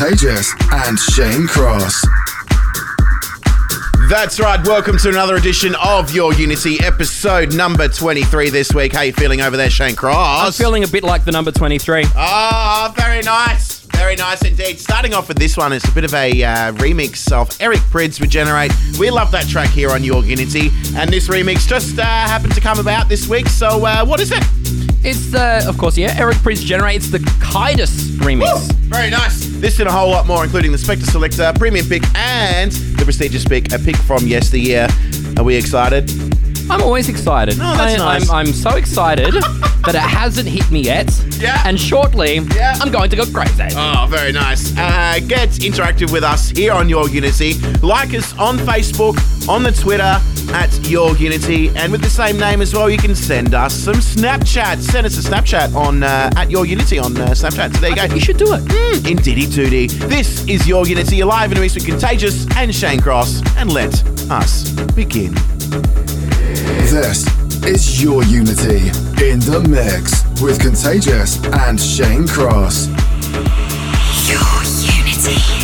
Contagious and Shane Cross. That's right. Welcome to another edition of your Unity episode number 23 this week. How you feeling over there, Shane Cross? I'm feeling a bit like the number 23. Oh, very nice. Very nice indeed. Starting off with this one, it's a bit of a uh, remix of Eric Prydz Regenerate. We love that track here on Your Unity, and this remix just uh, happened to come about this week. So, uh, what is it? It's the, of course, yeah, Eric Prydz generates the Kydus remix. Woo! Very nice. This and a whole lot more, including the Spector Selector, Premium Pick, and the prestigious pick, a pick from yesteryear. Are we excited? I'm always excited. Oh, that's I, nice. I'm, I'm so excited that it hasn't hit me yet. Yeah. And shortly, Yeah. I'm going to go crazy. Oh, very nice. Uh, get interactive with us here on Your Unity. Like us on Facebook, on the Twitter at Your Unity, and with the same name as well, you can send us some Snapchat. Send us a Snapchat on uh, at Your Unity on uh, Snapchat. So there you go. You should do it. Mm, indeedy doody. This is Your Unity, You're live in a mix with Contagious and Shane Cross, and let us begin. This is your Unity. In the mix with Contagious and Shane Cross. Your Unity.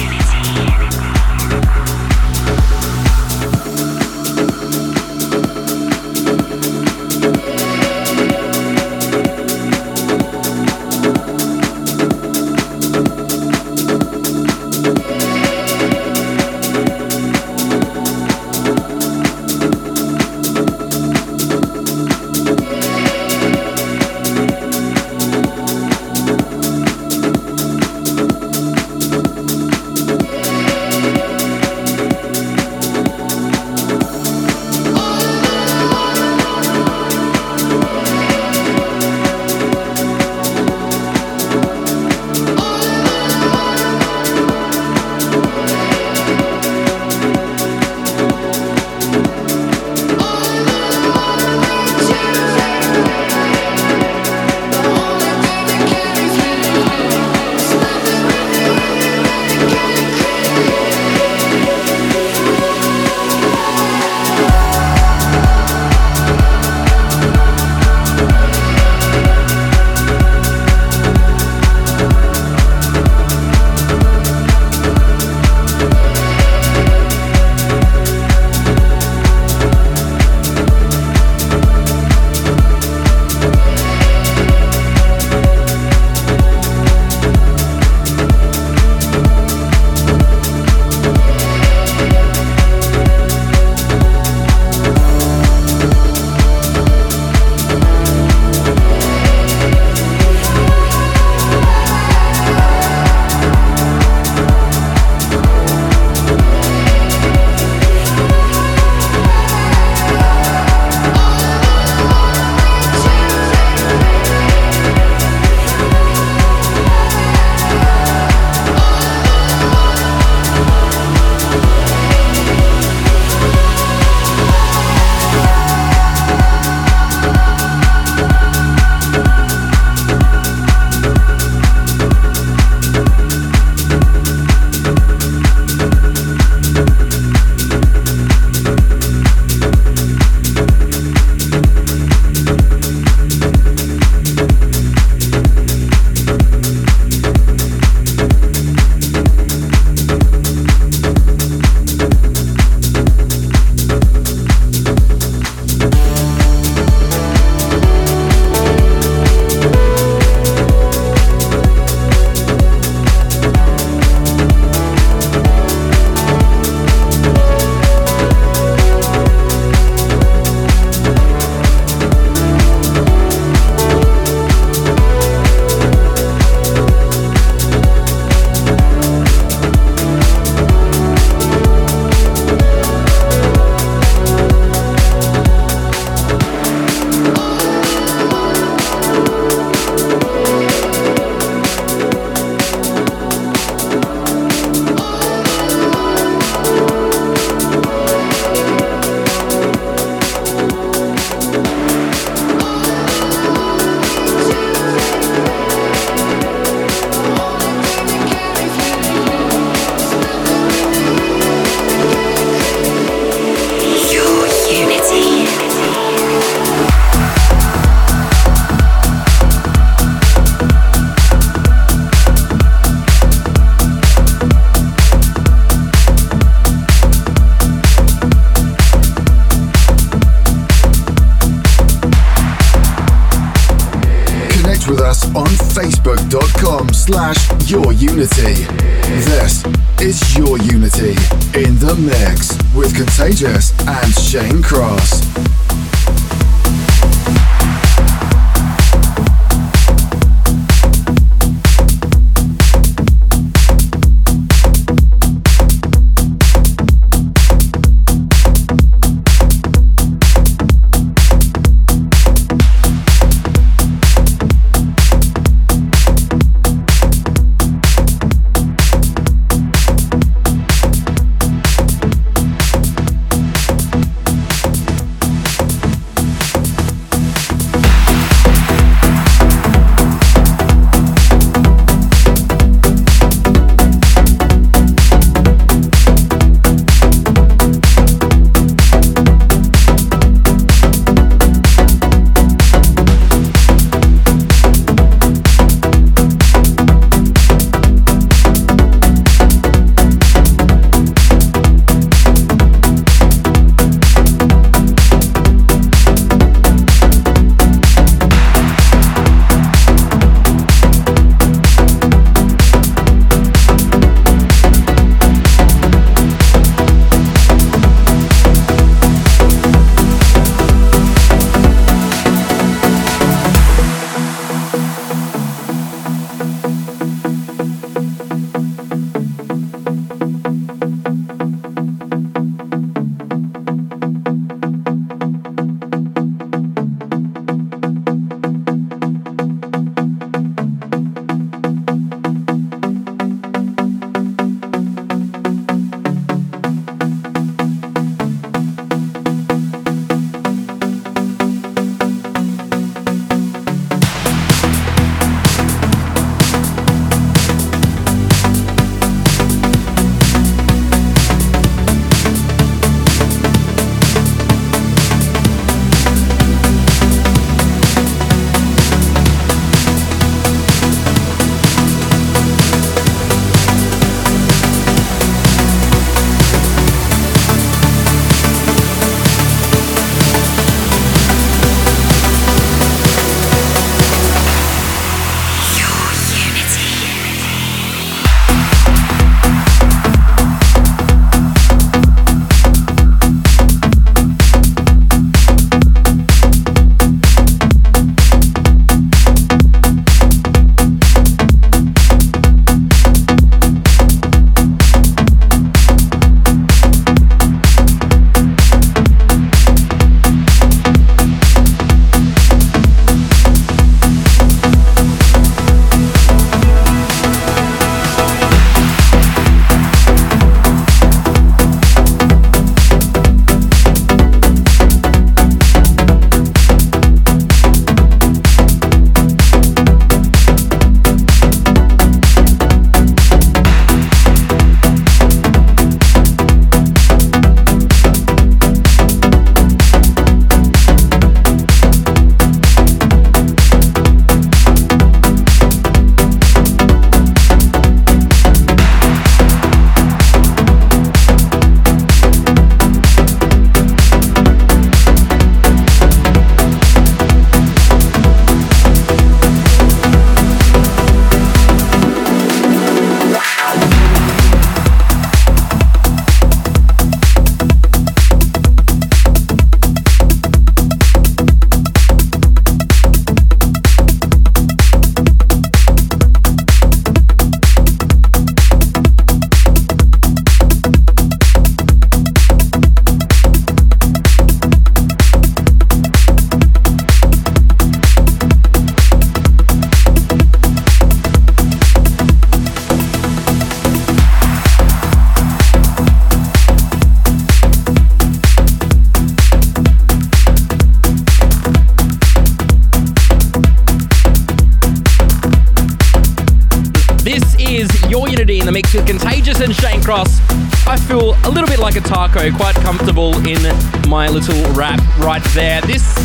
My little rap right there. This,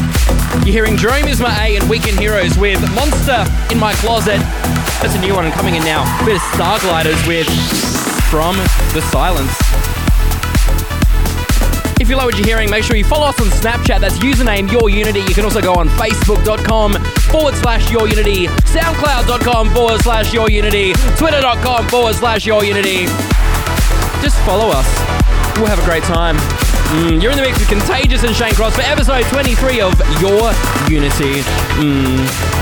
you're hearing Dream is my A and Weekend Heroes with Monster in My Closet. That's a new one coming in now. A bit of Stargliders with From the Silence. If you like what you're hearing, make sure you follow us on Snapchat. That's username Your Unity. You can also go on Facebook.com forward slash Your Unity, SoundCloud.com forward slash Your Unity, Twitter.com forward slash Your Unity. Just follow us. We'll have a great time. Mm, you're in the mix with Contagious and Shane Cross for episode 23 of Your Unity. Mm.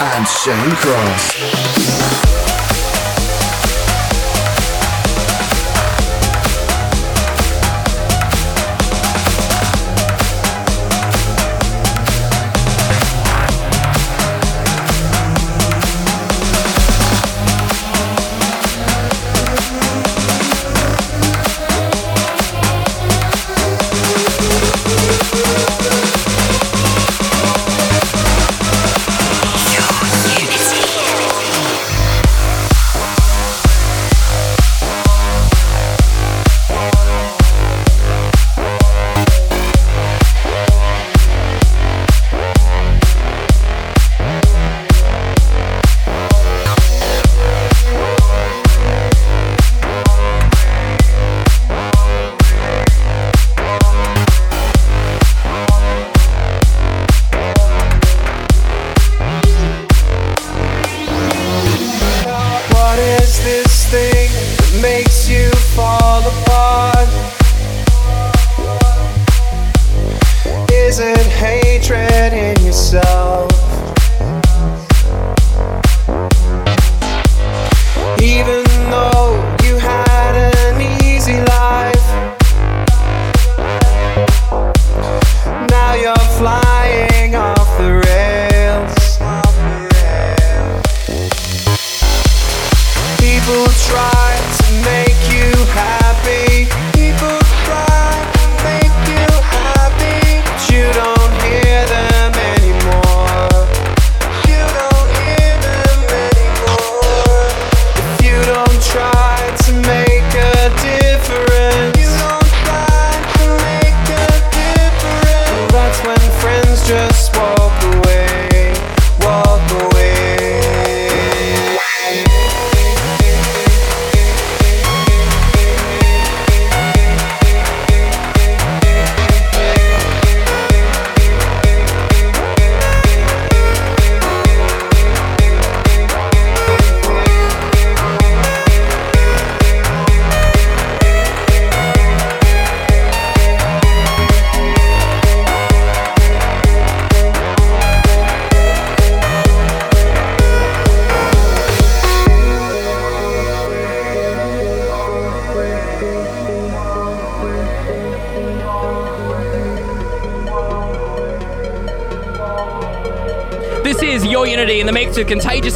And Shane Cross.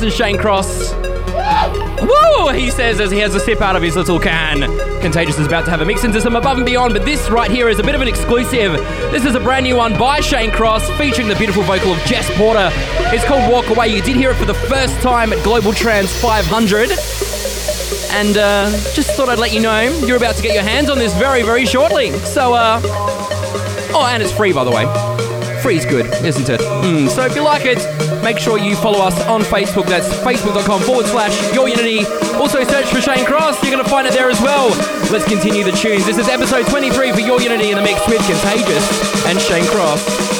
And Shane Cross. Woo! He says as he has a sip out of his little can. Contagious is about to have a mix into some above and beyond, but this right here is a bit of an exclusive. This is a brand new one by Shane Cross, featuring the beautiful vocal of Jess Porter. It's called Walk Away. You did hear it for the first time at Global Trance 500. And uh, just thought I'd let you know you're about to get your hands on this very, very shortly. So, uh, oh, and it's free, by the way. Free's good, isn't it? Mm, so if you like it, make sure you follow us on Facebook. That's facebook.com forward slash your unity. Also search for Shane Cross. You're going to find it there as well. Let's continue the tunes. This is episode 23 for Your Unity in the mix with Contagious and Shane Cross.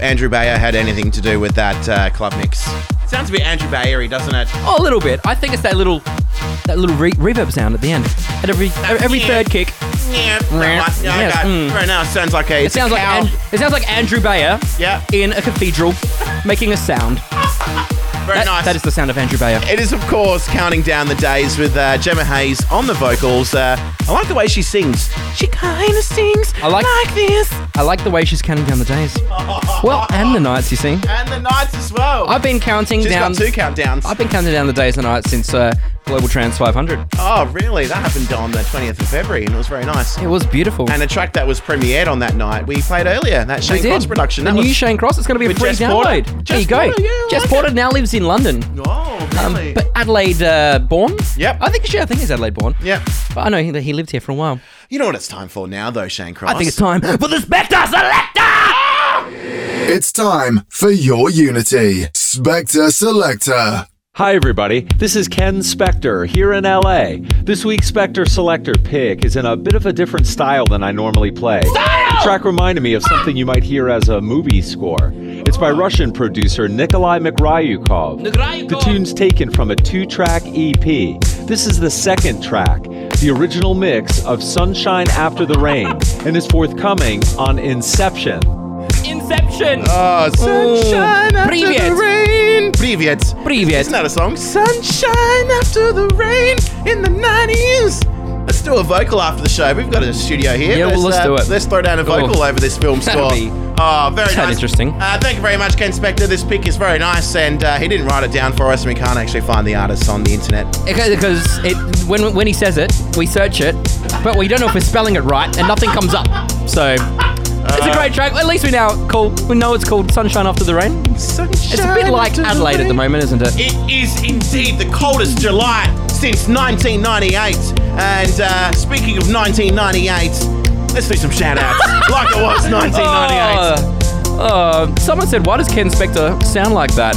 If Andrew Bayer had anything to do with that uh, club mix. Sounds a bit Andrew Bayery, doesn't it? Oh, a little bit. I think it's that little that little re- reverb sound at the end. At every every yeah. third kick. Yeah, very. Yeah, mm. Right now, it sounds like a. It sounds like cow. An- it sounds like Andrew Bayer Yeah. in a cathedral making a sound. very That- nice. that is the sound of Andrew Bayer. It is, of course, counting down the days with uh, Gemma Hayes on the vocals. Uh, I like the way she sings. She kind of sings I like- like this. I like the way she's counting down the days. Well, and the nights, you see. And the nights as well. I've been counting She's down. got two countdowns. I've been counting down the days and nights since uh, Global Trance 500. oh, really? That happened on the 20th of February, and it was very nice. It was beautiful. And a track that was premiered on that night, we played earlier. That Shane did. Cross production. The That new was, Shane Cross. It's going to be a with free Jess download. Porter. there Jess you go. Porter, yeah, I Jess like Porter it. now lives in London. Oh, Um, really? but Adelaide uh, born. Yep. I think she. I think he's Adelaide born. yep. But I know he, he lived here for a while. You know what it's time for now, though, Shane Cross? I think it's time for the Spector Selector. It's time for your Unity. Spector Selector. Hi, everybody. This is Ken Spector here in LA. This week's Spector Selector pick is in a bit of a different style than I normally play. Style! The track reminded me of something you might hear as a movie score. It's by Russian producer Nikolai Mikryukov. The tune's taken from a two track EP. This is the second track, the original mix of Sunshine After the Rain, and is forthcoming on Inception. Inception. Oh, sunshine after Привет. the rain. Привет. Привет. Isn't that a song? Sunshine after the rain in the 90s. Let's do a vocal after the show. We've got a studio here. Yeah, well, let's do it. Let's throw down a vocal Oh. over this film That'll score. be- oh, very sound nice. interesting. Uh, thank you very much, Ken Spector. This pick is very nice, and uh, he didn't write it down for us, and we can't actually find the artists on the internet. Okay, Because it, when when he says it, we search it, but we don't know if we're spelling it right, and nothing comes up. So it's a great track. At least we now call we know it's called Sunshine After the Rain. Sunshine It's a bit like after the Adelaide at the moment, isn't it? It is indeed the coldest July since 1998. And uh, speaking of 1998, let's do some shout outs like it was 1998. Oh, uh, someone said, "Why does Ken Spector sound like that?"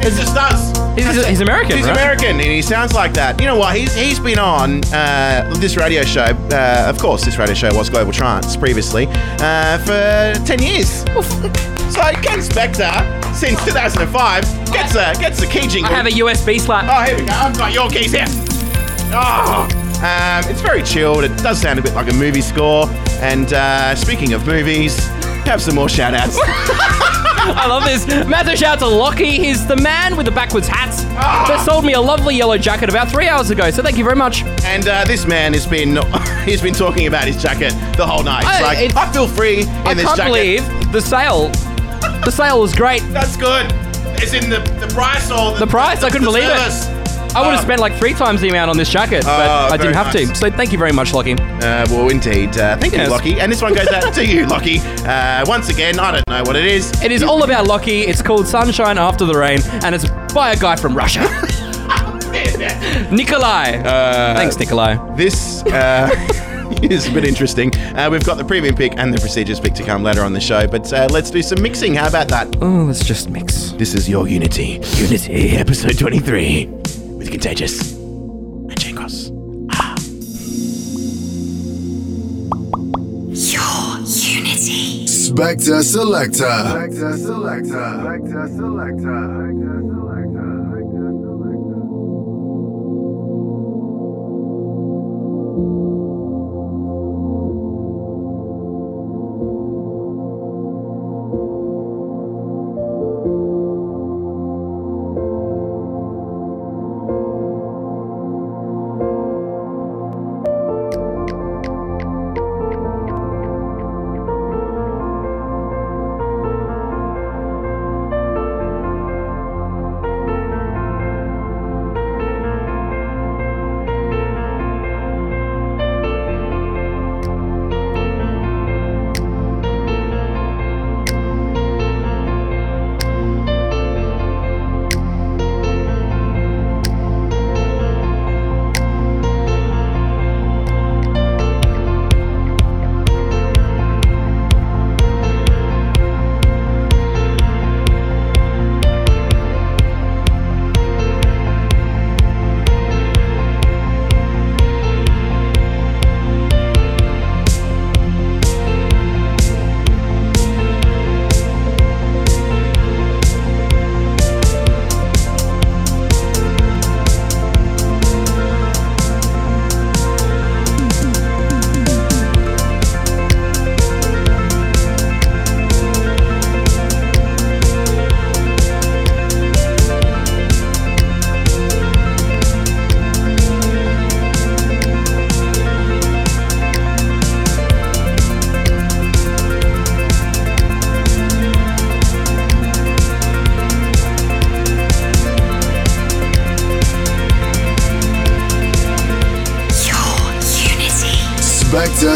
It just does. He's- he's American, He's right? American, and he sounds like that. You know what? He's he's been on uh, this radio show. Uh, of course, this radio show was Global Trance previously uh, for ten years. so Ken Spector, since 2005, gets a gets a key jingle. I have a USB slap. Oh, here we go. I've got your keys here. Oh, um, it's very chilled. It does sound a bit like a movie score. And uh, speaking of movies, have some more shout outs. I love this. Massive shout out to Lockie. He's the man with the backwards hat that sold me a lovely yellow jacket about three hours ago. So thank you very much. and uh, this man has been he's been talking about his jacket the whole night. I- like, it- I feel free in this jacket. I this can't jacket. believe the sale. The sale was great. That's good. It's in the, the price or the, The price, I couldn't the believe it. I would have Oh. spent like three times the amount on this jacket, but Oh, I didn't have nice. to. So thank you very much, Lockie. Uh, well, indeed. Uh, thank Yes. you, Lockie. And this one goes out to you, Lockie. Uh, once again, I don't know what it is. It is all about Lockie. It's called Sunshine After the Rain, and it's by a guy from Russia, Nikolai. Uh, Thanks, Nikolai. This uh, is a bit interesting. Uh, we've got the premium pick and the prestigious pick to come later on the show, but uh, let's do some mixing. How about that? Oh, let's just mix. This is your Unity. Unity, episode 23, with Contagious and Shane Cross. Ah. Your Unity. Spector Selector. Spector Selector. Spector Selector. Thank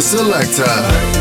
Selector.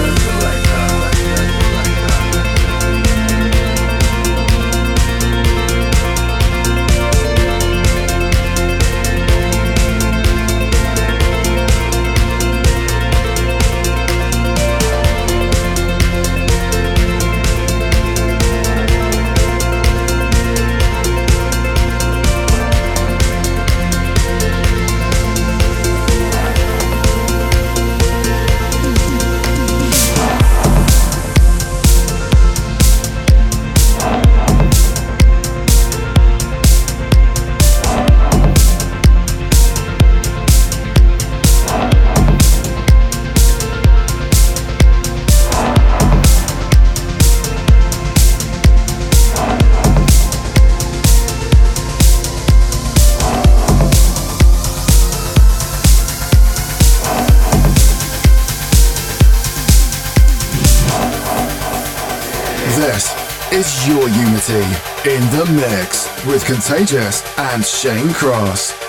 Contagious and Shane Cross.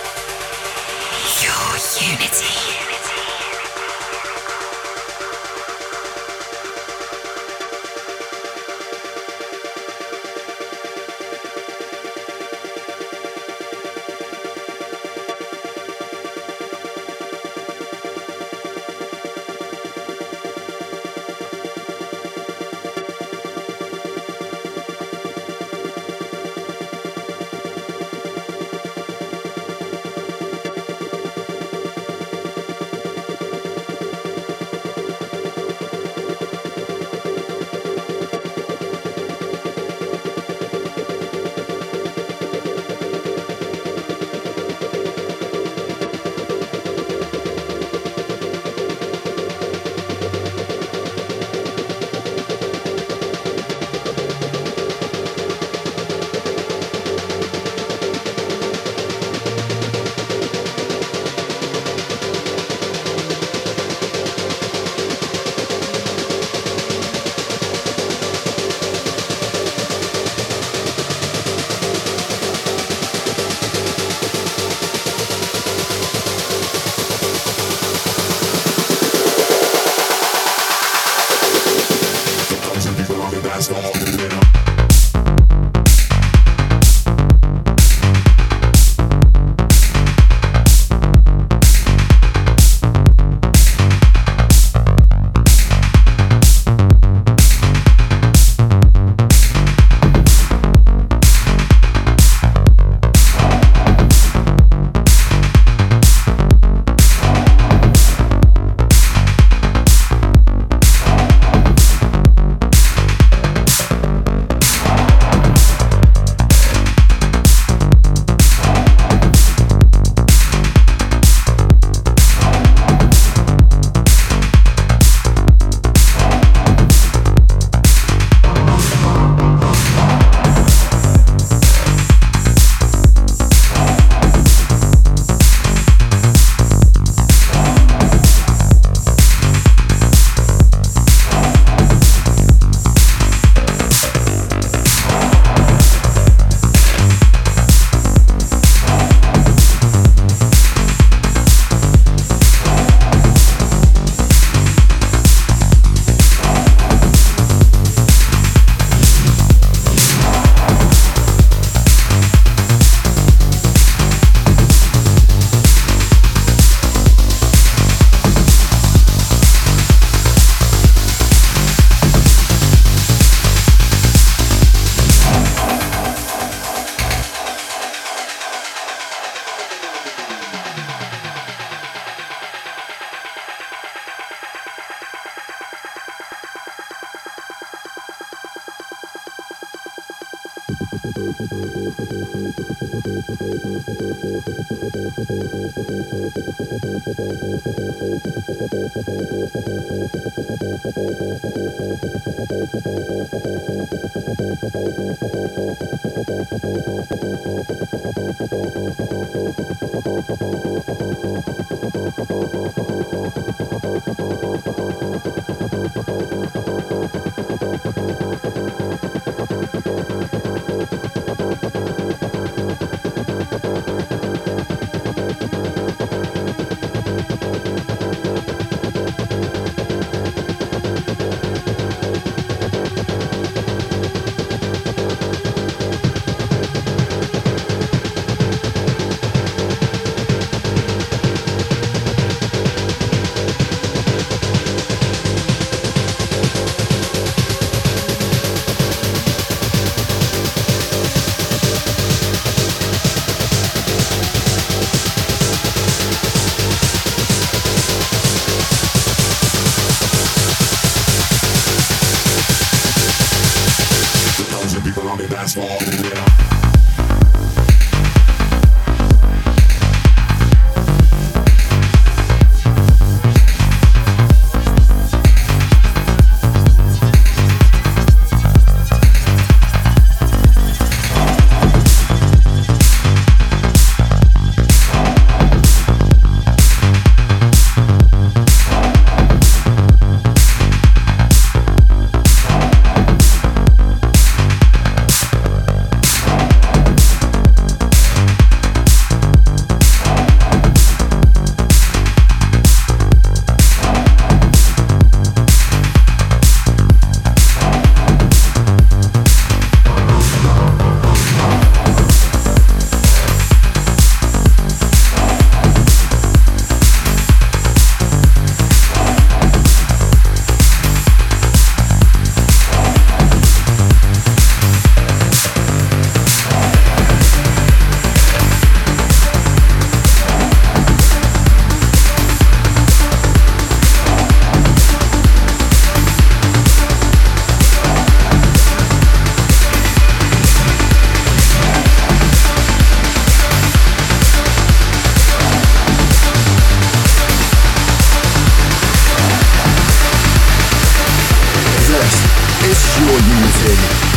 Your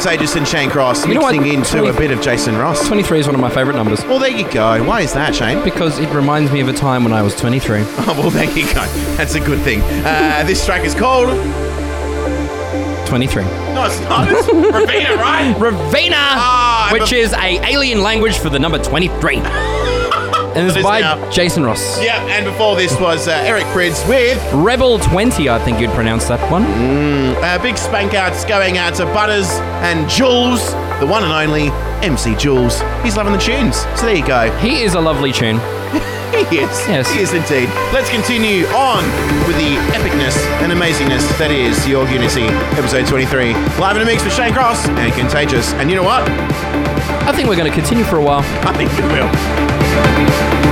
23 with Contagious and Shane Cross You know what? mixing into 20 a bit of Jason Ross. 23 is one of my favourite numbers Well, there you go. Why is that, Shane? because it reminds me of a time when I was 23. Oh, well, there you go. That's a good thing. Uh, this track is called. 23. No, it's not. It's Raveena, right? Raveena, Ah, which but- is a alien language for the number 23. and it's by now. Jason Ross. Yeah, and before this was uh, Eric Prydz with Rebel 20, I think you'd pronounce that one. uh, big spank outs going out to Butters and Jules, the one and only MC Jules. He's loving the tunes. So there you go. He is a lovely tune. He is. Yes. He is indeed. Let's continue on with the epicness and amazingness that is Your Unity, episode 23. Live in a mix with Shane Cross and Contagious. And you know what? I think we're going to continue for a while. I think we will. Thank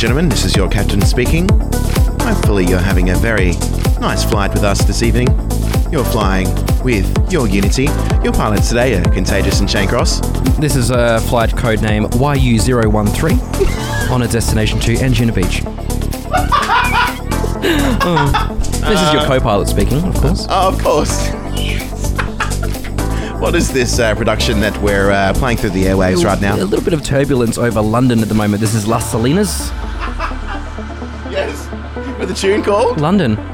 gentlemen. This is your captain speaking. Hopefully, you're having a very nice flight with us this evening. You're flying with your Unity. Your pilots today are Contagious and Shane Cross. This is a flight code name YU013 on a destination to Angina Beach. Oh. This is your co pilot speaking, of course. Oh, of course. what is this uh, production that we're uh, playing through the airwaves right now? A little bit of turbulence over London at the moment. This is Las Salinas. A tune called? London.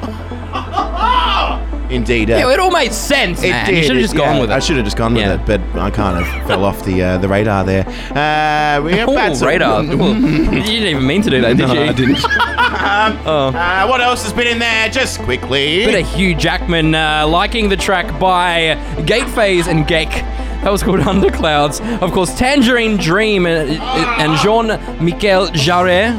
Indeed. Uh, Yeah, it all made sense, It man. did. You should have just yeah, gone with it. I should have just gone with Yeah. it, but I kind of fell off the uh, the radar there. Uh, we have Oh, some- radar. Well, you didn't even mean to do that, did No, you? I didn't. oh. Uh, what else has been in there? Just quickly. Bit of Hugh Jackman uh, liking the track by Gate Faze and Ghek. That was called Underclouds. Of course, Tangerine Dream and, and Jean Michel Jarre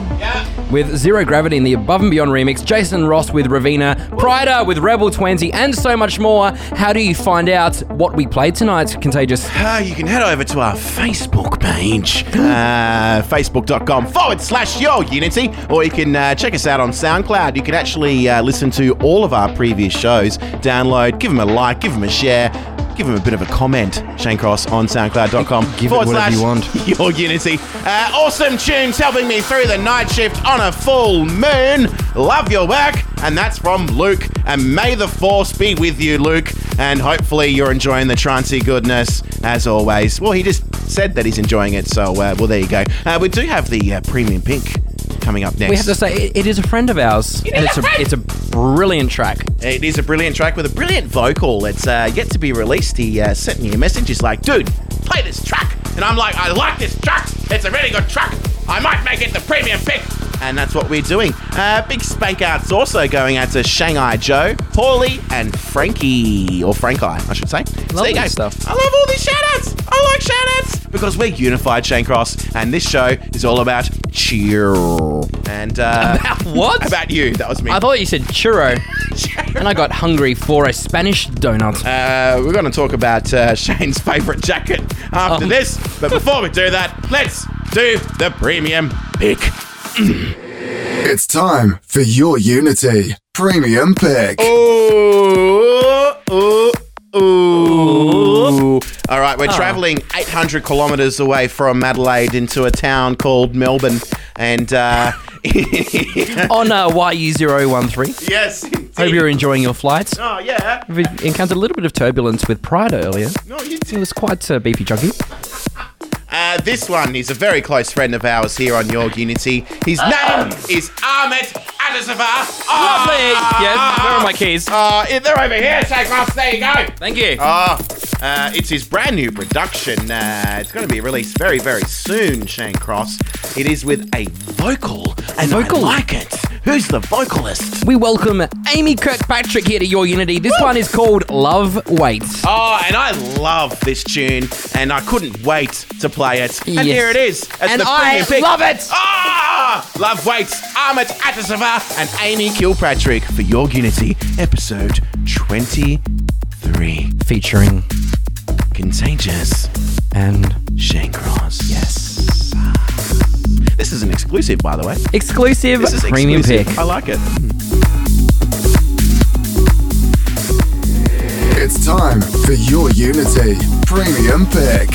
with Zero Gravity in the Above and Beyond remix. Jason Ross with Raveena. Pryda with Rebel 20, and so much more. How do you find out what we played tonight, Contagious? Uh, you can head over to our Facebook page, uh, facebook.com forward slash your Unity, or you can uh, check us out on SoundCloud. You can actually uh, listen to all of our previous shows, download, give them a like, give them a share. Give him a bit of a comment, Shane Cross, on soundcloud.com. Give it forward whatever slash you want. Your Unity. Uh, awesome tunes helping me through the night shift on a full moon. Love your work. And that's from Luke. And may the force be with you, Luke. And hopefully you're enjoying the trancey goodness as always. Well, he just said that he's enjoying it. So, uh, well, there you go. Uh, we do have the uh, Premium Pick coming up next. We have to say, it, it is a friend of ours. and it's a, it's a brilliant track. It is a brilliant track with a brilliant vocal. It's uh, yet to be released. He uh, sent me a message. He's like, dude, play this track. And I'm like, I like this track. It's a really good track. I might make it the premium pick. And that's what we're doing. Uh, big spank outs also going out to Shanghai Joe, Paulie, and Frankie, or Frank I, I should say. So there Lovely you go. stuff. I love all these shout outs. I like shout outs because we're unified, Shane Cross, and this show is all about cheer. And uh, About what? About you. That was me. I thought you said churro, and I got hungry for a Spanish donut. Uh, we're going to talk about uh, Shane's favourite jacket after Oh. this. But before we do that, let's do the premium pick. It's time for your Unity Premium Pick. Ooh, ooh, ooh. All right, we're traveling 800 kilometres away from Adelaide into a town called Melbourne. And uh, On uh, YU013. yes, Hope you're enjoying your flights. Oh, yeah. We've encountered a little bit of turbulence with Pryda earlier. No, you It was quite uh, beefy chunky. Uh, this one is a very close friend of ours here on Your Unity. His name is Ahmet Atasever. Lovely! Yes, where are my keys? Uh, they're over here, Shane Cross. There you go. Thank you. Ah, uh, it's his brand new production. Uh, it's going to be released very, very soon, Shane Cross. It is with a vocal, and vocal? I like it. Who's the vocalist? we welcome Amy Kirkpatrick here to Your Unity. This one is called Love Waits. Oh, and I love this tune, and I couldn't wait to play it. And Yes. here it is. as And the I premium pick. love it. Ah! Love Waits, Ahmet Atasever, and Amy Kirkpatrick for Your Unity, episode 23. Featuring Contagious and Shane Cross. yes. This is an exclusive, by the way. Exclusive This is premium exclusive. pick. I like it. It's time for your Unity Premium Pick.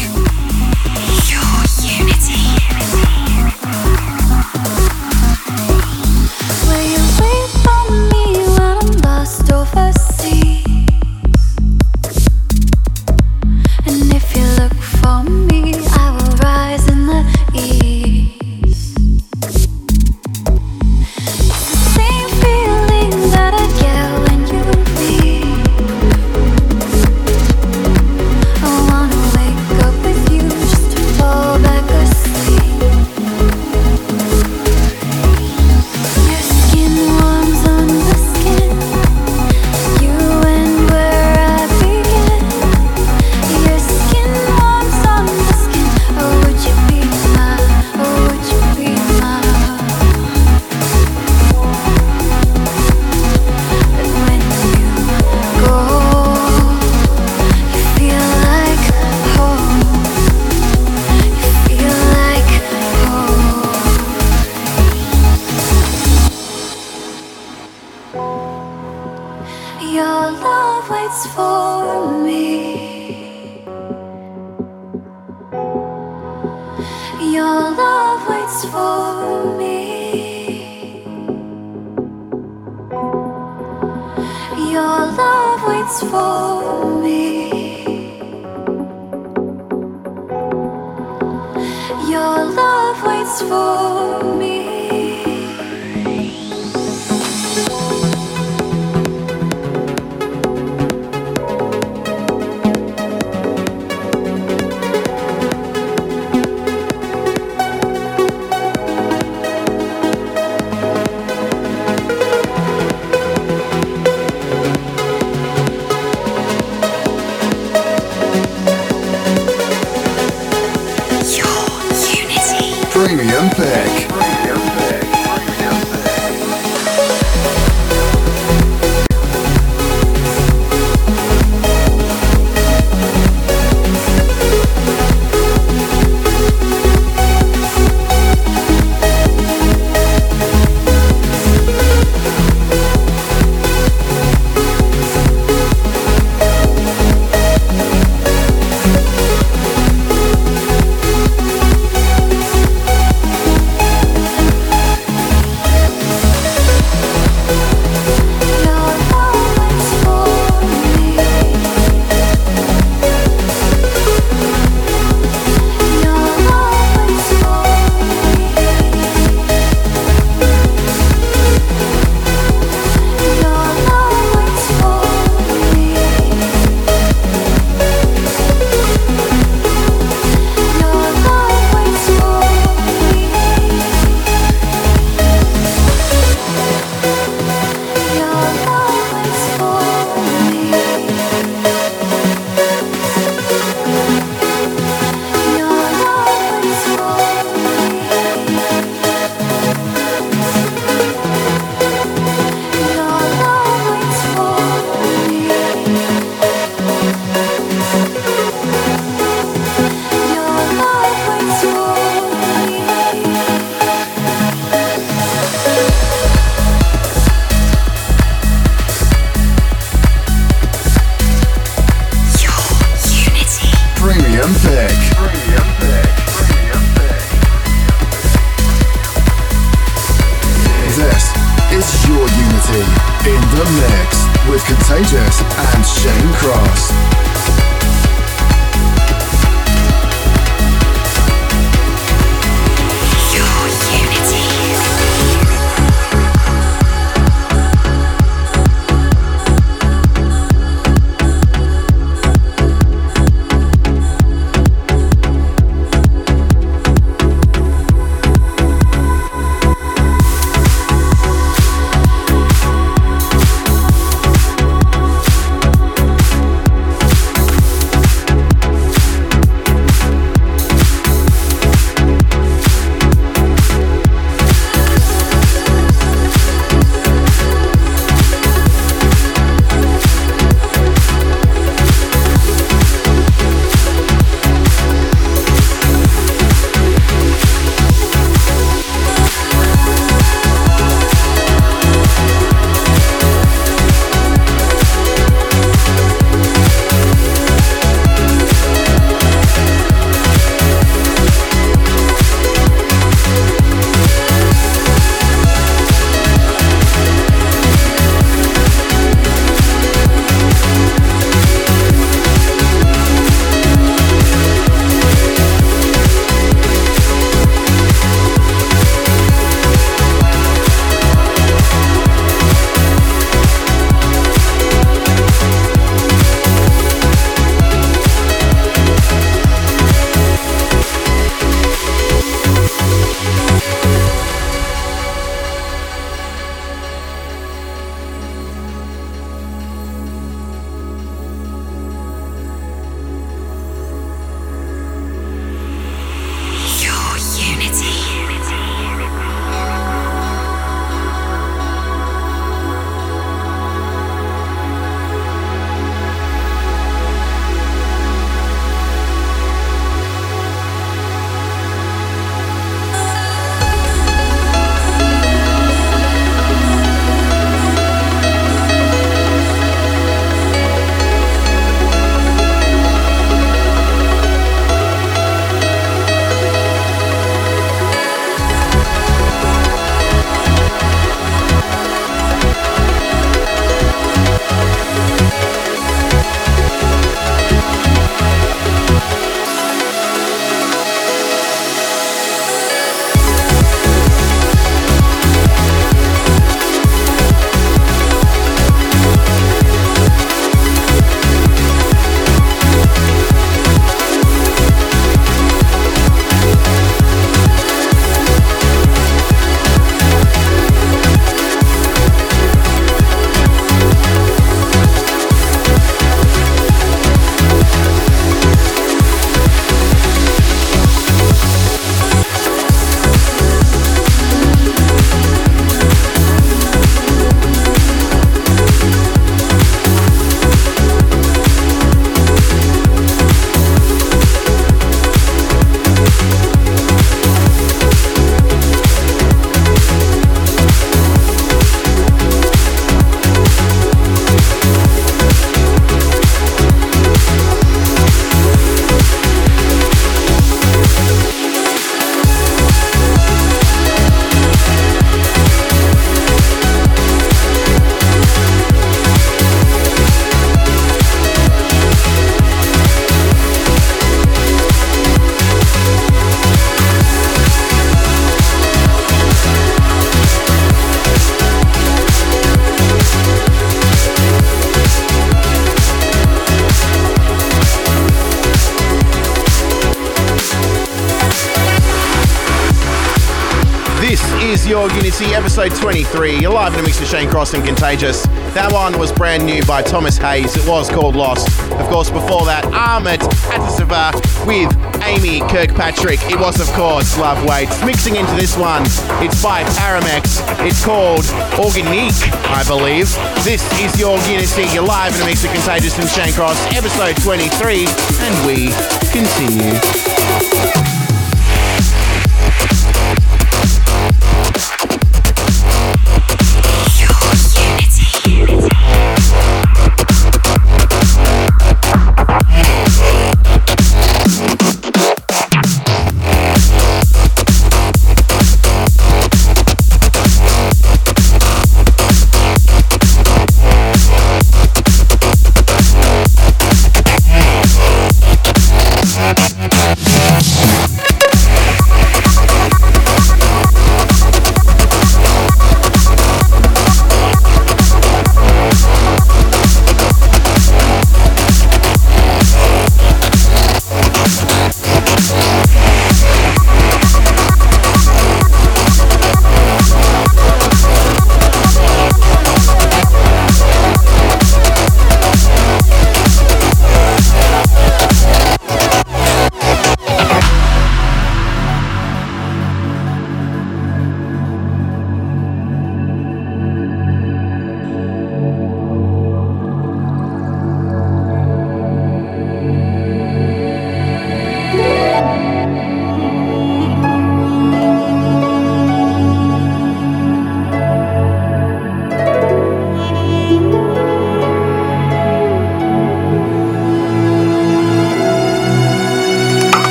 Episode 23. You're live in a mix with Shane Cross and Contagious. That one was brand new by Thomas Hayes. It was called Lost. Of course, before that, Ahmet Atasever with Amy Kirkpatrick. It was, of course, Love Waits. Mixing into this one, it's by Piramex. It's called Organique, I believe. This is Your Unity. You're live in a mix with Contagious and Shane Cross, episode 23. And we continue.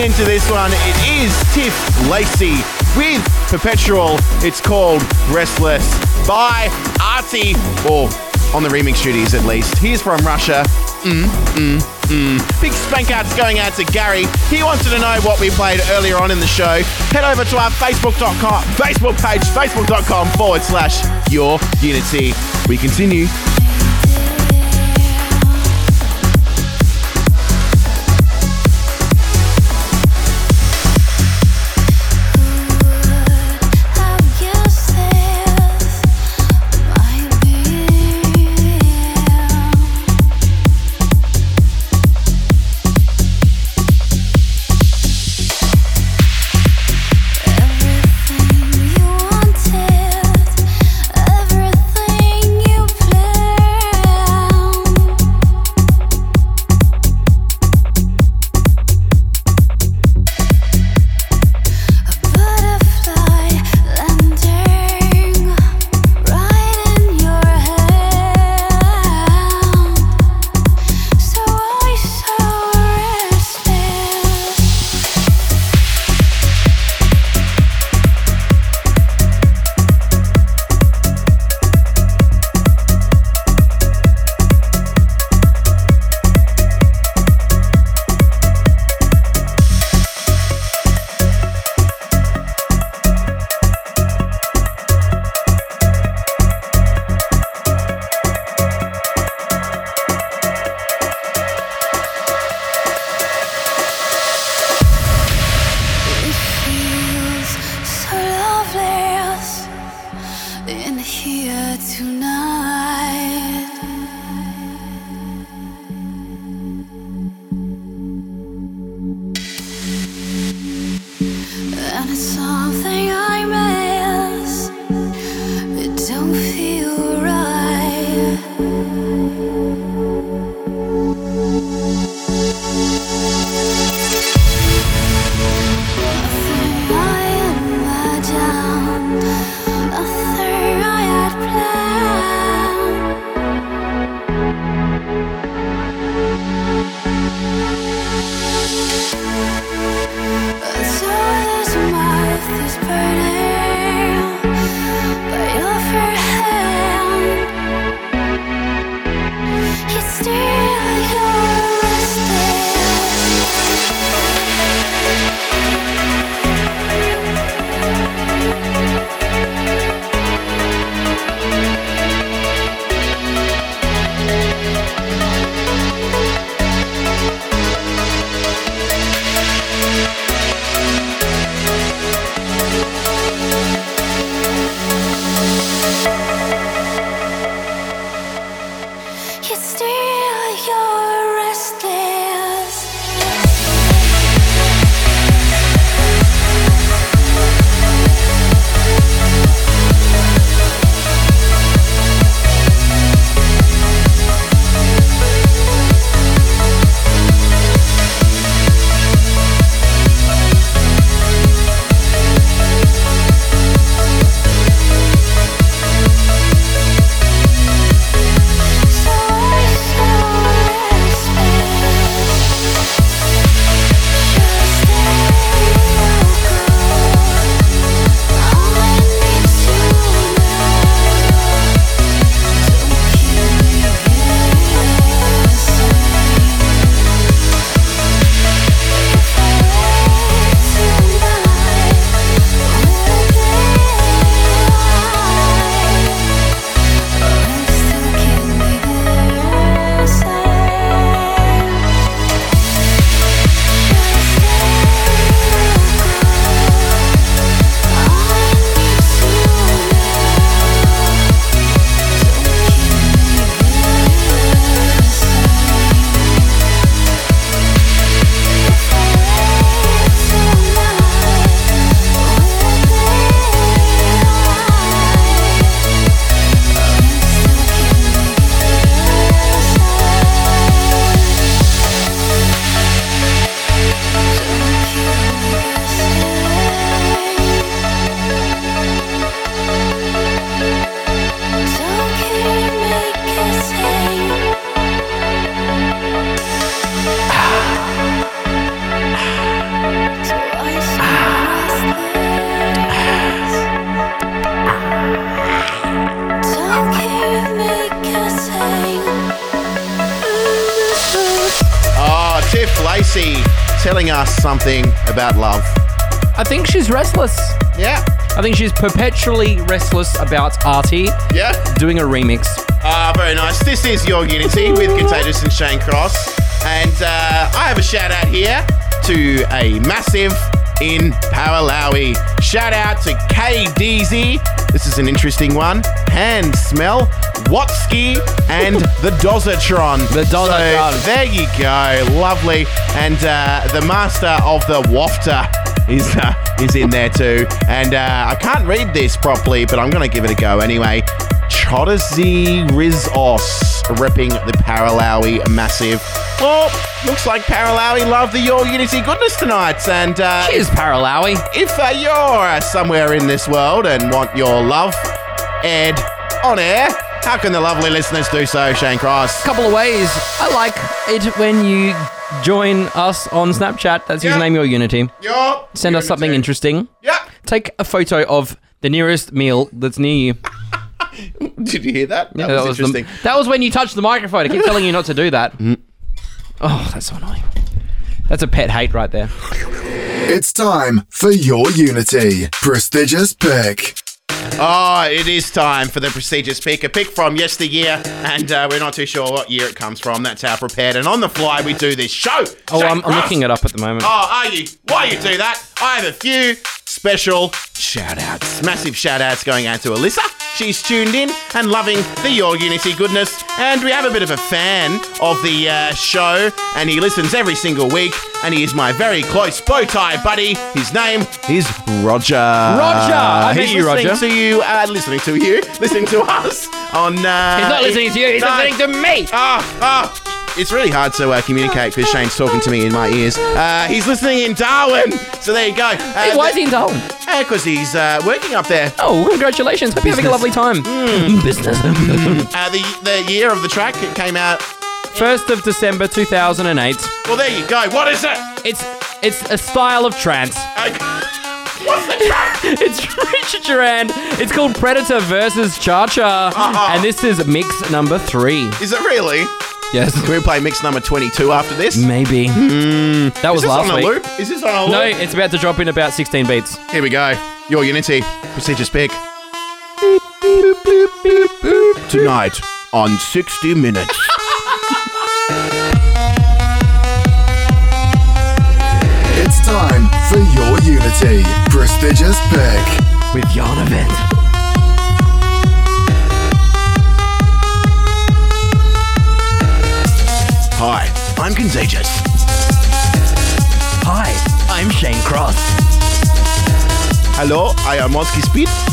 Into this one, it is Tiff Lacey with Perpetual. It's called Restless by Arty, or on the remix duties at least. He's from Russia. Mm, mm, mm. Big spank outs going out to Gary. He wanted to know what we played earlier on in the show. Head over to our Facebook.com, Facebook page, facebook.com forward slash your unity. We continue. Perpetually restless about Arty Yeah. doing a remix. Ah, very nice. This is Your Unity with Contagious and Shane Cross. And uh, I have a shout out here to a massive in Paralawi. Shout out to KDZ. This is an interesting one. Hand Smell, Watsky, and the Dozatron. The Dozatron. So there you go. Lovely. And uh, the master of the wafter is uh, is in there too. And uh, I can't read this properly, but I'm going to give it a go anyway. Chodazi Rizos ripping the Paralawi massive. Well, looks like Paralawi love the Your Unity goodness tonight. And uh, Cheers, Paralawi. if uh, you're uh, somewhere in this world and want your love aired on air, how can the lovely listeners do so, Shane Cross? A Couple of ways. I like it when you join us on Snapchat. That's Yeah. username your Unity. Your Send us something Unity. interesting. Yeah. Take a photo of the nearest meal that's near you. Did you hear that? That was, the- interesting. that was when you touched the microphone. I keep telling you not to do that. Mm. Oh, that's so annoying. That's a pet hate right there. It's time for your Unity prestigious pick. Oh, it is time for the prestigious pick. A pick from yesteryear, and uh, we're not too sure what year it comes from. That's how prepared and on the fly we do this show. Oh, I'm, I'm Cross. looking it up at the moment. Oh, are you? Why you do that? I have a few special shout outs. Massive shout outs going out to Alyssa She's tuned in and loving the Your Unity goodness. And we have a bit of a fan of the uh, show, and he listens every single week. And he is my very close bow tie buddy. His name is Roger. Roger! I he's you, Roger. to you, uh, listening to you, listening to us on. Uh, He's not listening to you, he's no. listening to me. Oh, oh. It's really hard to uh, communicate because Shane's talking to me in my ears. Uh, he's listening in Darwin. So there you go. Uh, Why is he in Darwin? Because he's uh, working up there. Oh, congratulations. Hope you're having a lovely time. Business. Uh, the, the year of the track it came out. 1st of December 2008. Well, there you go. What is it? It's it's a style of trance. Uh, what's the track? It's Richard Durand. It's called Predator versus Cha Cha. Uh-huh. And this is mix number three. Is it really? Yes. Can we play mix number 22 after this? Maybe. Hmm. That was Is this last on week. loop? Is this on a loop? No, it's about to drop in about 16 beats. Here we go. Your Unity. Prestigious pick. Tonight on 60 Minutes. It's time for your Unity. Prestigious pick. With Yarnavent. Hi, I'm Contagious. Hi, I'm Shane Cross. Hello, I am Mosky Speed.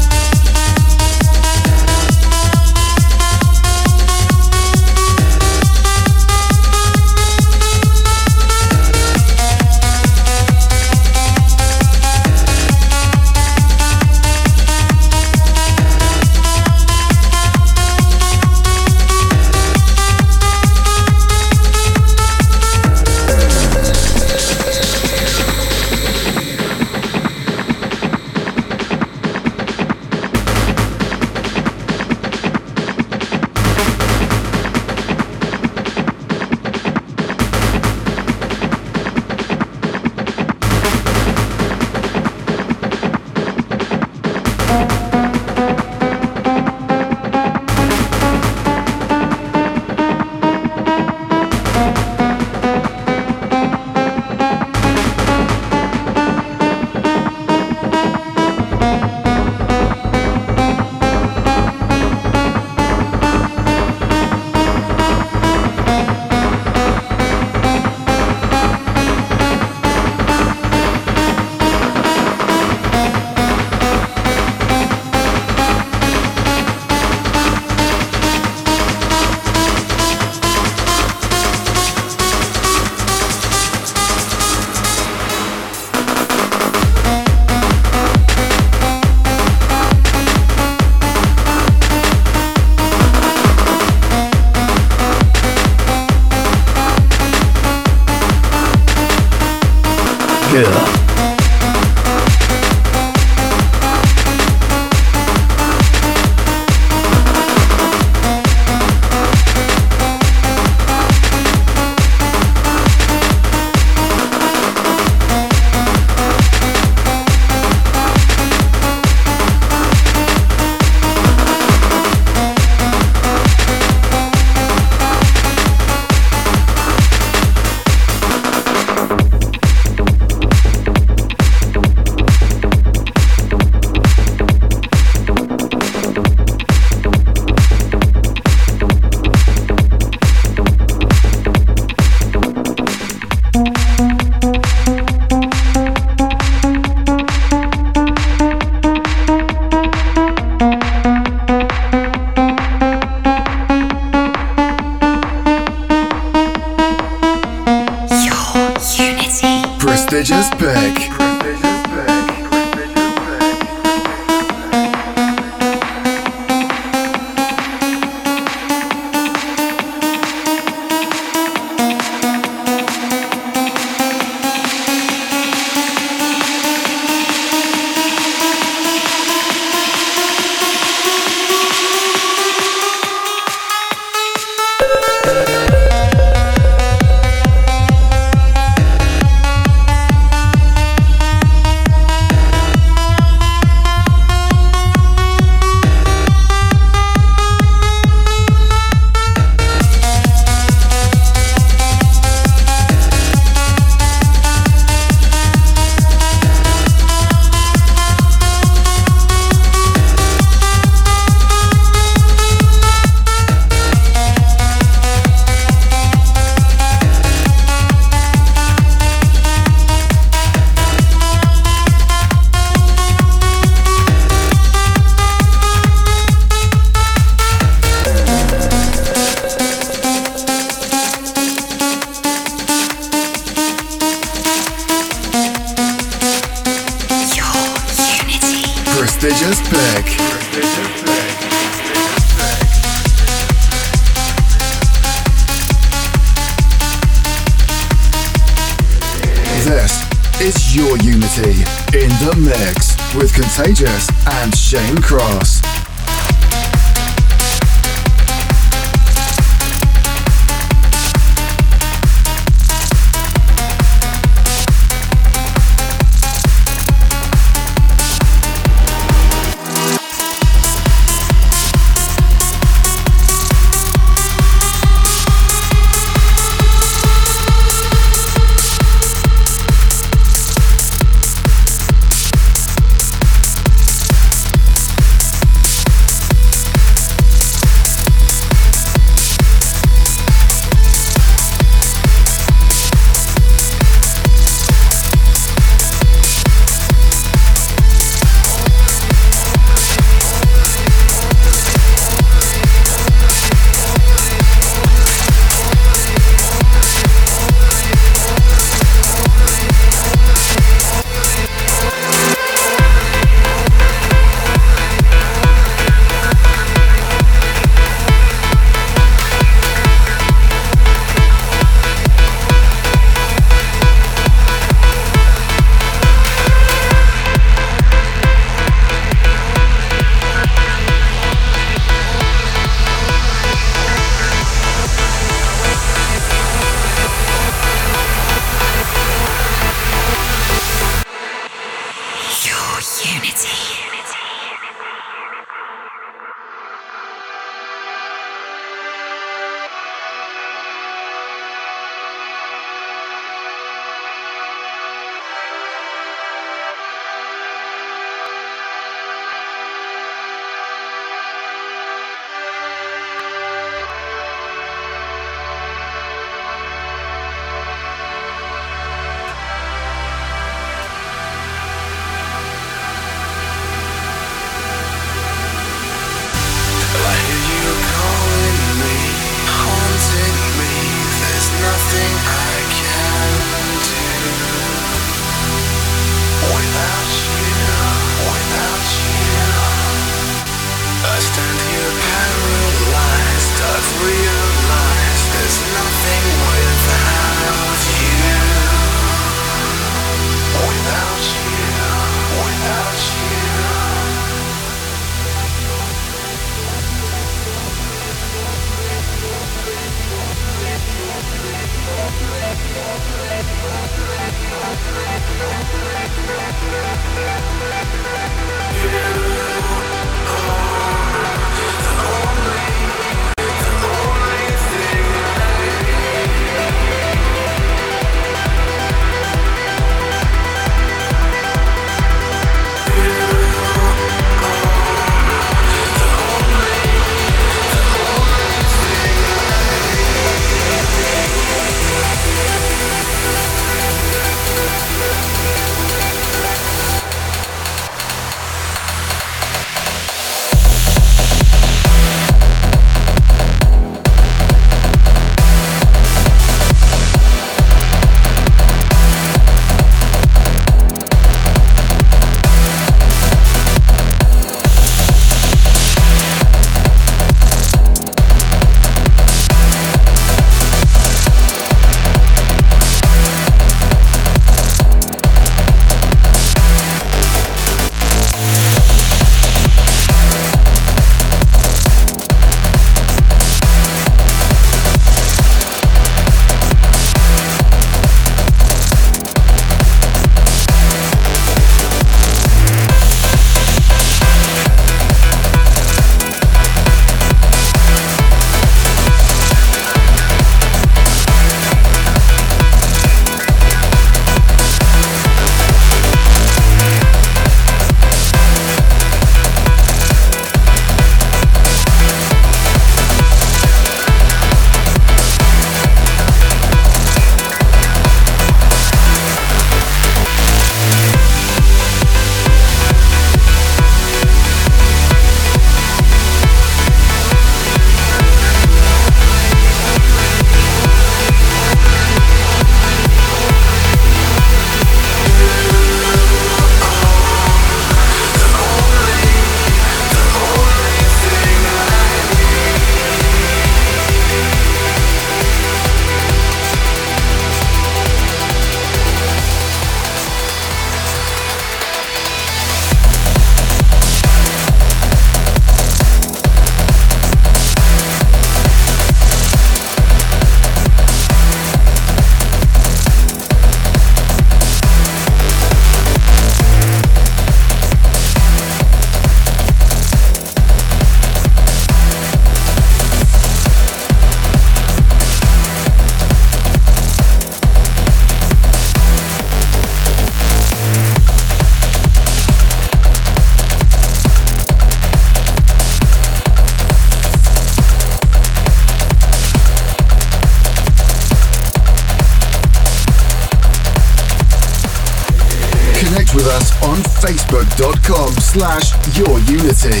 facebook.com slash your unity.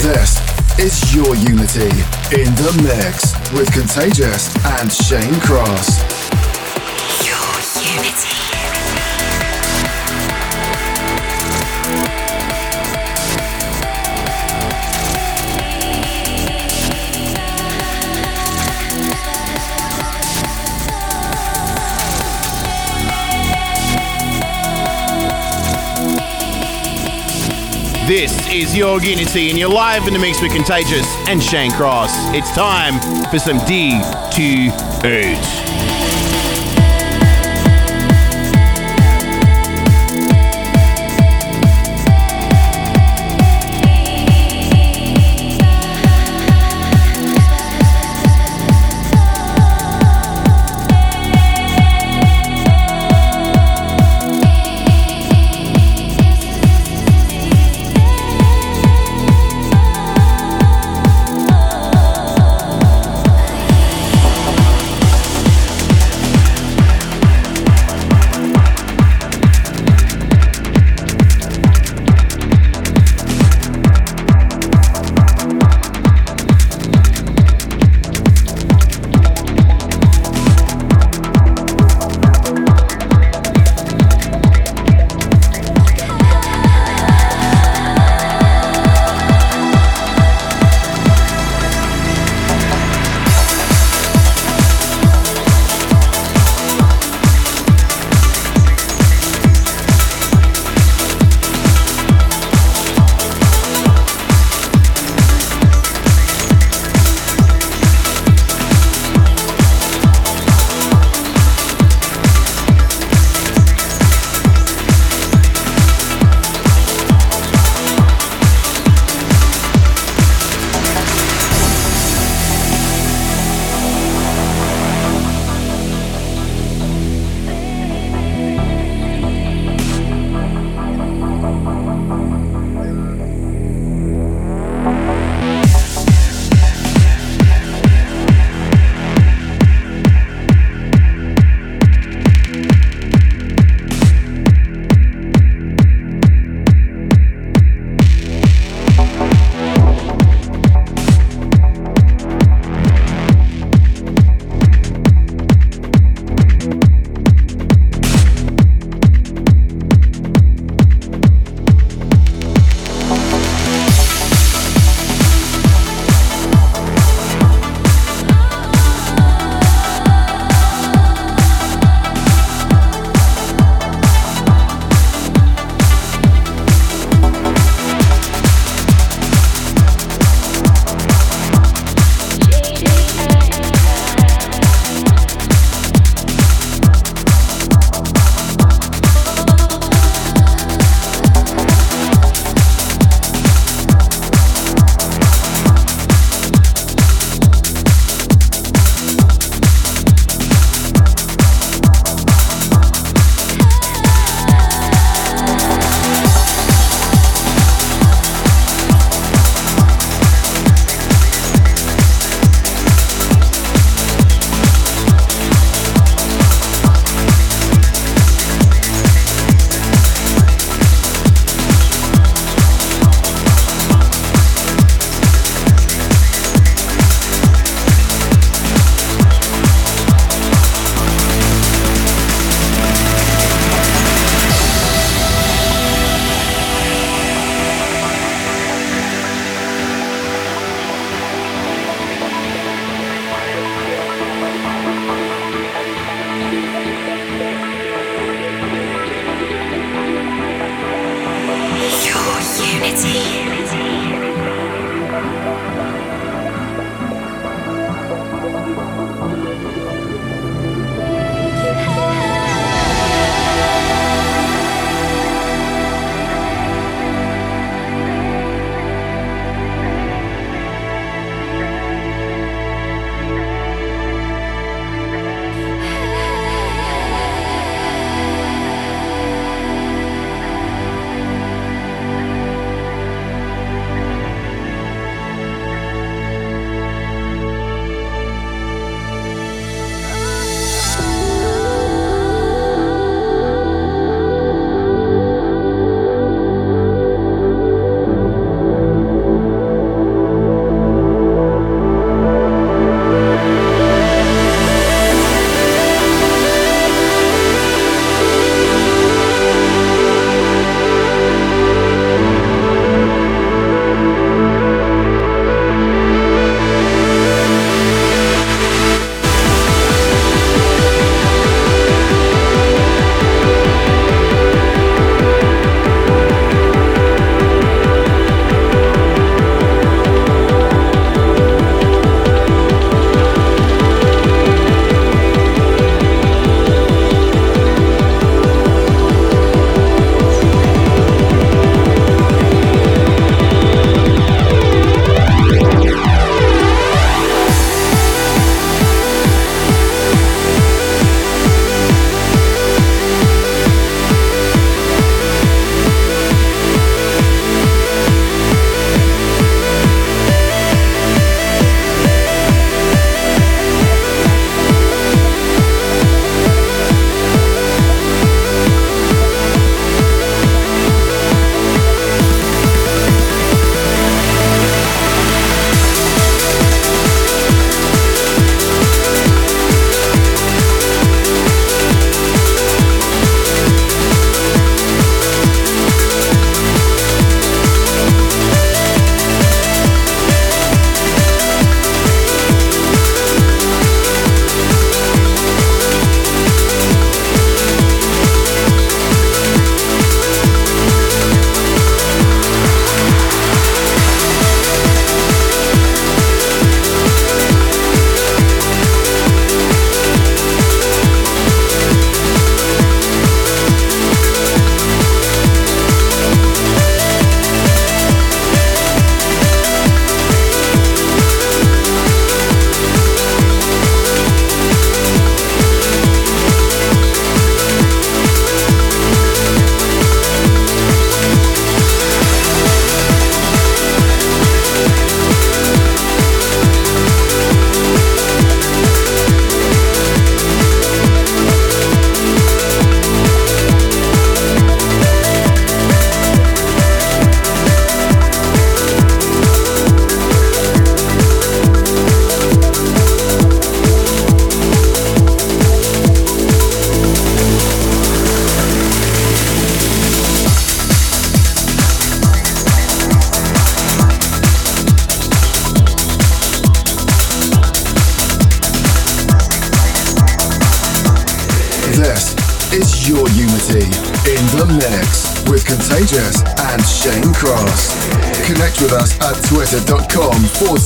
This is Your Unity in the mix with Contagious and Shane Cross. Your Unity. This is your Unity, and you're live in the mix with Contagious and Shane Cross. It's time for some D2H.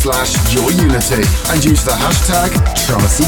Slash Your Unity and use the hashtag Trancey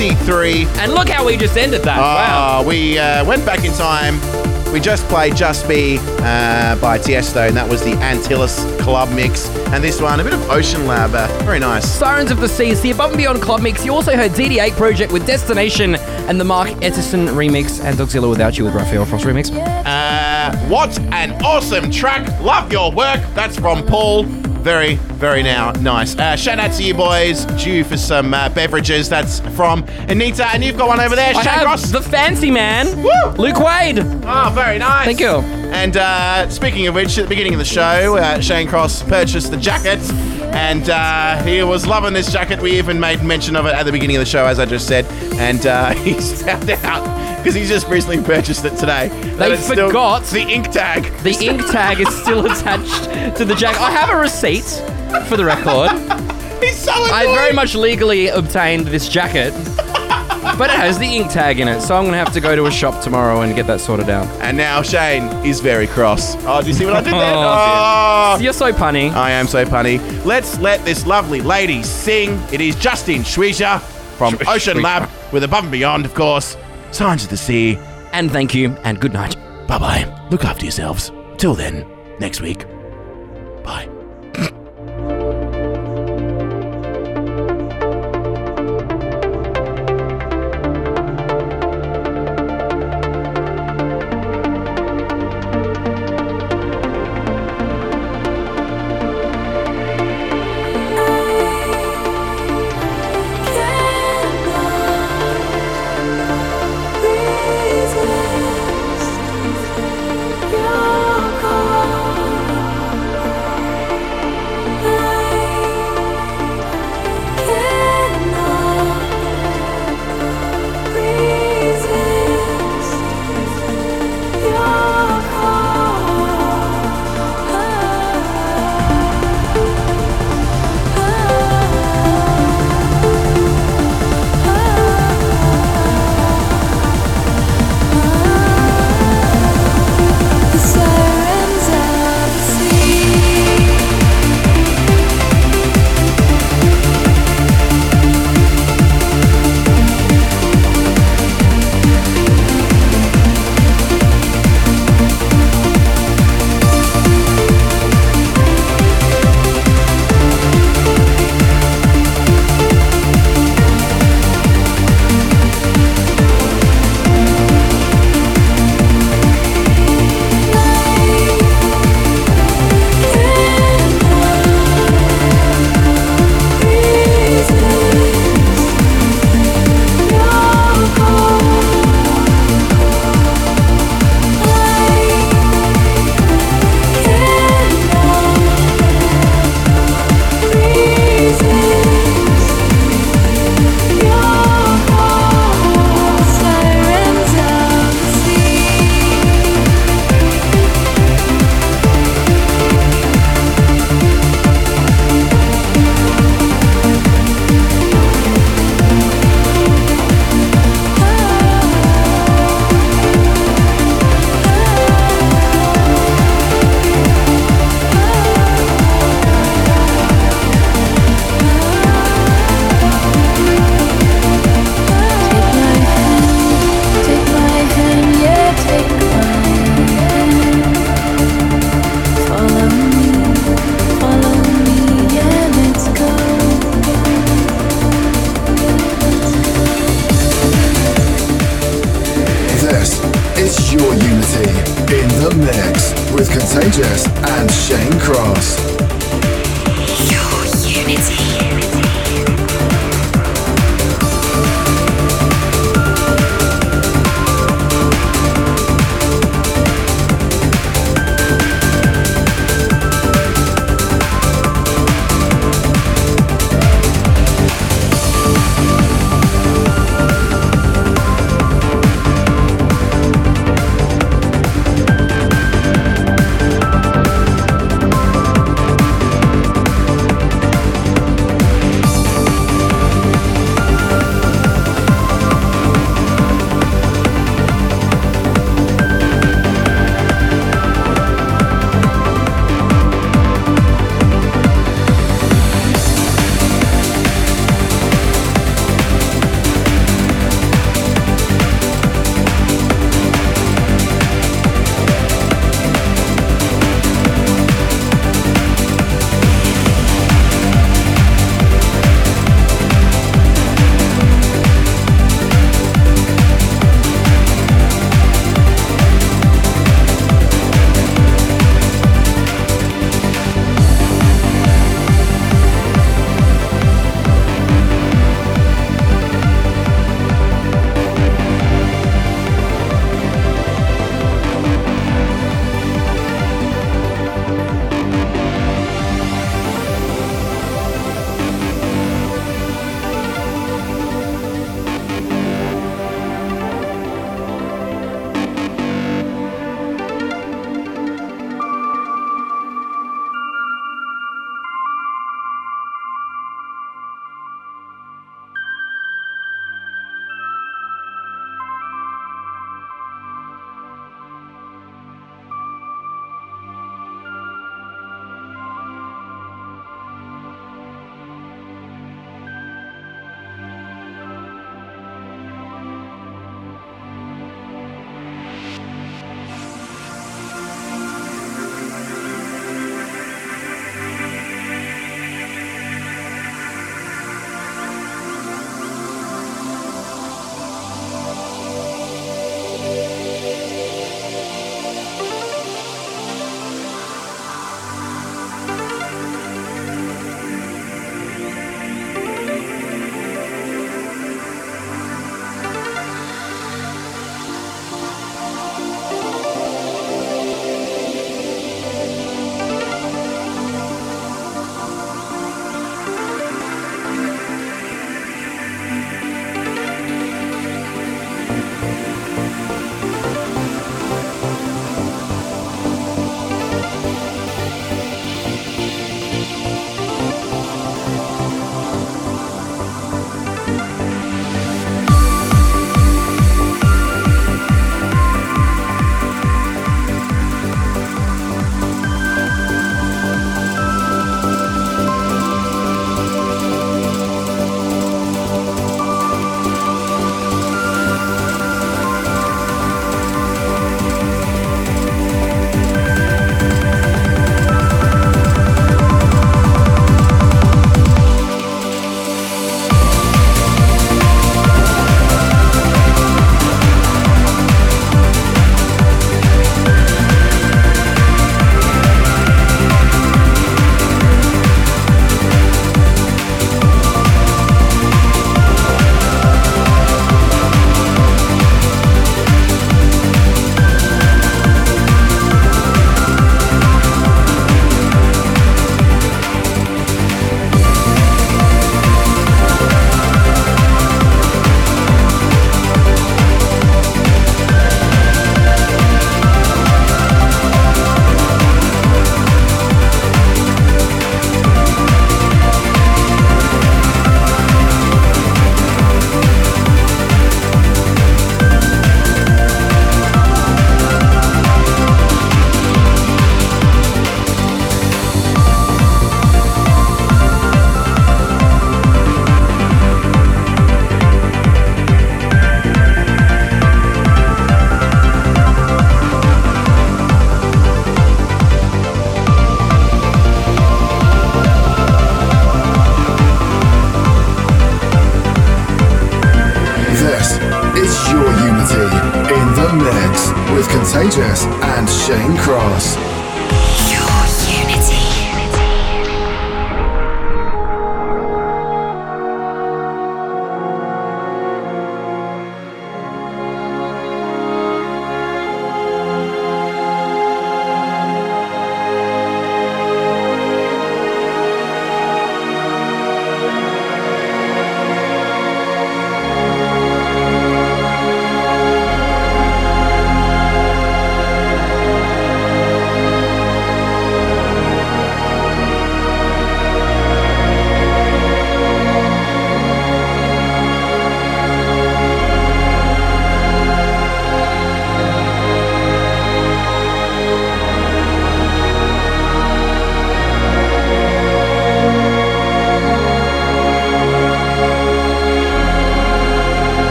23. And look how we just ended that. wow. Uh, we uh, went back in time. We just played Just Be uh, by Tiesto, and that was the Antillas Club mix. And this one, a bit of Oceanlab. Uh, very nice. Sirens of the Seas, the Above and Beyond Club mix. You also heard DT8 Project with Destination and the Mark Eteson remix and Dogzilla Without You with Rafael Frost remix. Uh, what an awesome track. Love your work. That's from Paul. Very, very now nice. Uh, shout out to you boys. Due for some uh, beverages. That's from Anita. And you've got one over there, I Shane the fancy man, Woo! Luke Wade. Oh, very nice. Thank you. And uh, speaking of which, at the beginning of the show, uh, Shane Cross purchased the jacket, and uh, he was loving this jacket. We even made mention of it at the beginning of the show, as I just said. And uh, he's found out because he's just recently purchased it today. They it's still- forgot. the ink tag. The ink tag is still attached to the jacket. I have a receipt for the record. He's so annoying. I very much legally obtained this jacket, but it has the ink tag in it, so I'm gonna have to go to a shop tomorrow and get that sorted out. And now Shane is very cross. Oh, do you see what I did there? Oh, Oh. You're so punny. I am so punny. Let's let this lovely lady sing. It is Justine Suissa from Oceanlab with Above and Beyond, of course. Signs of the Sea. And thank you, and good night. Bye bye. Look after yourselves. Till then, next week.